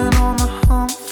on the hump.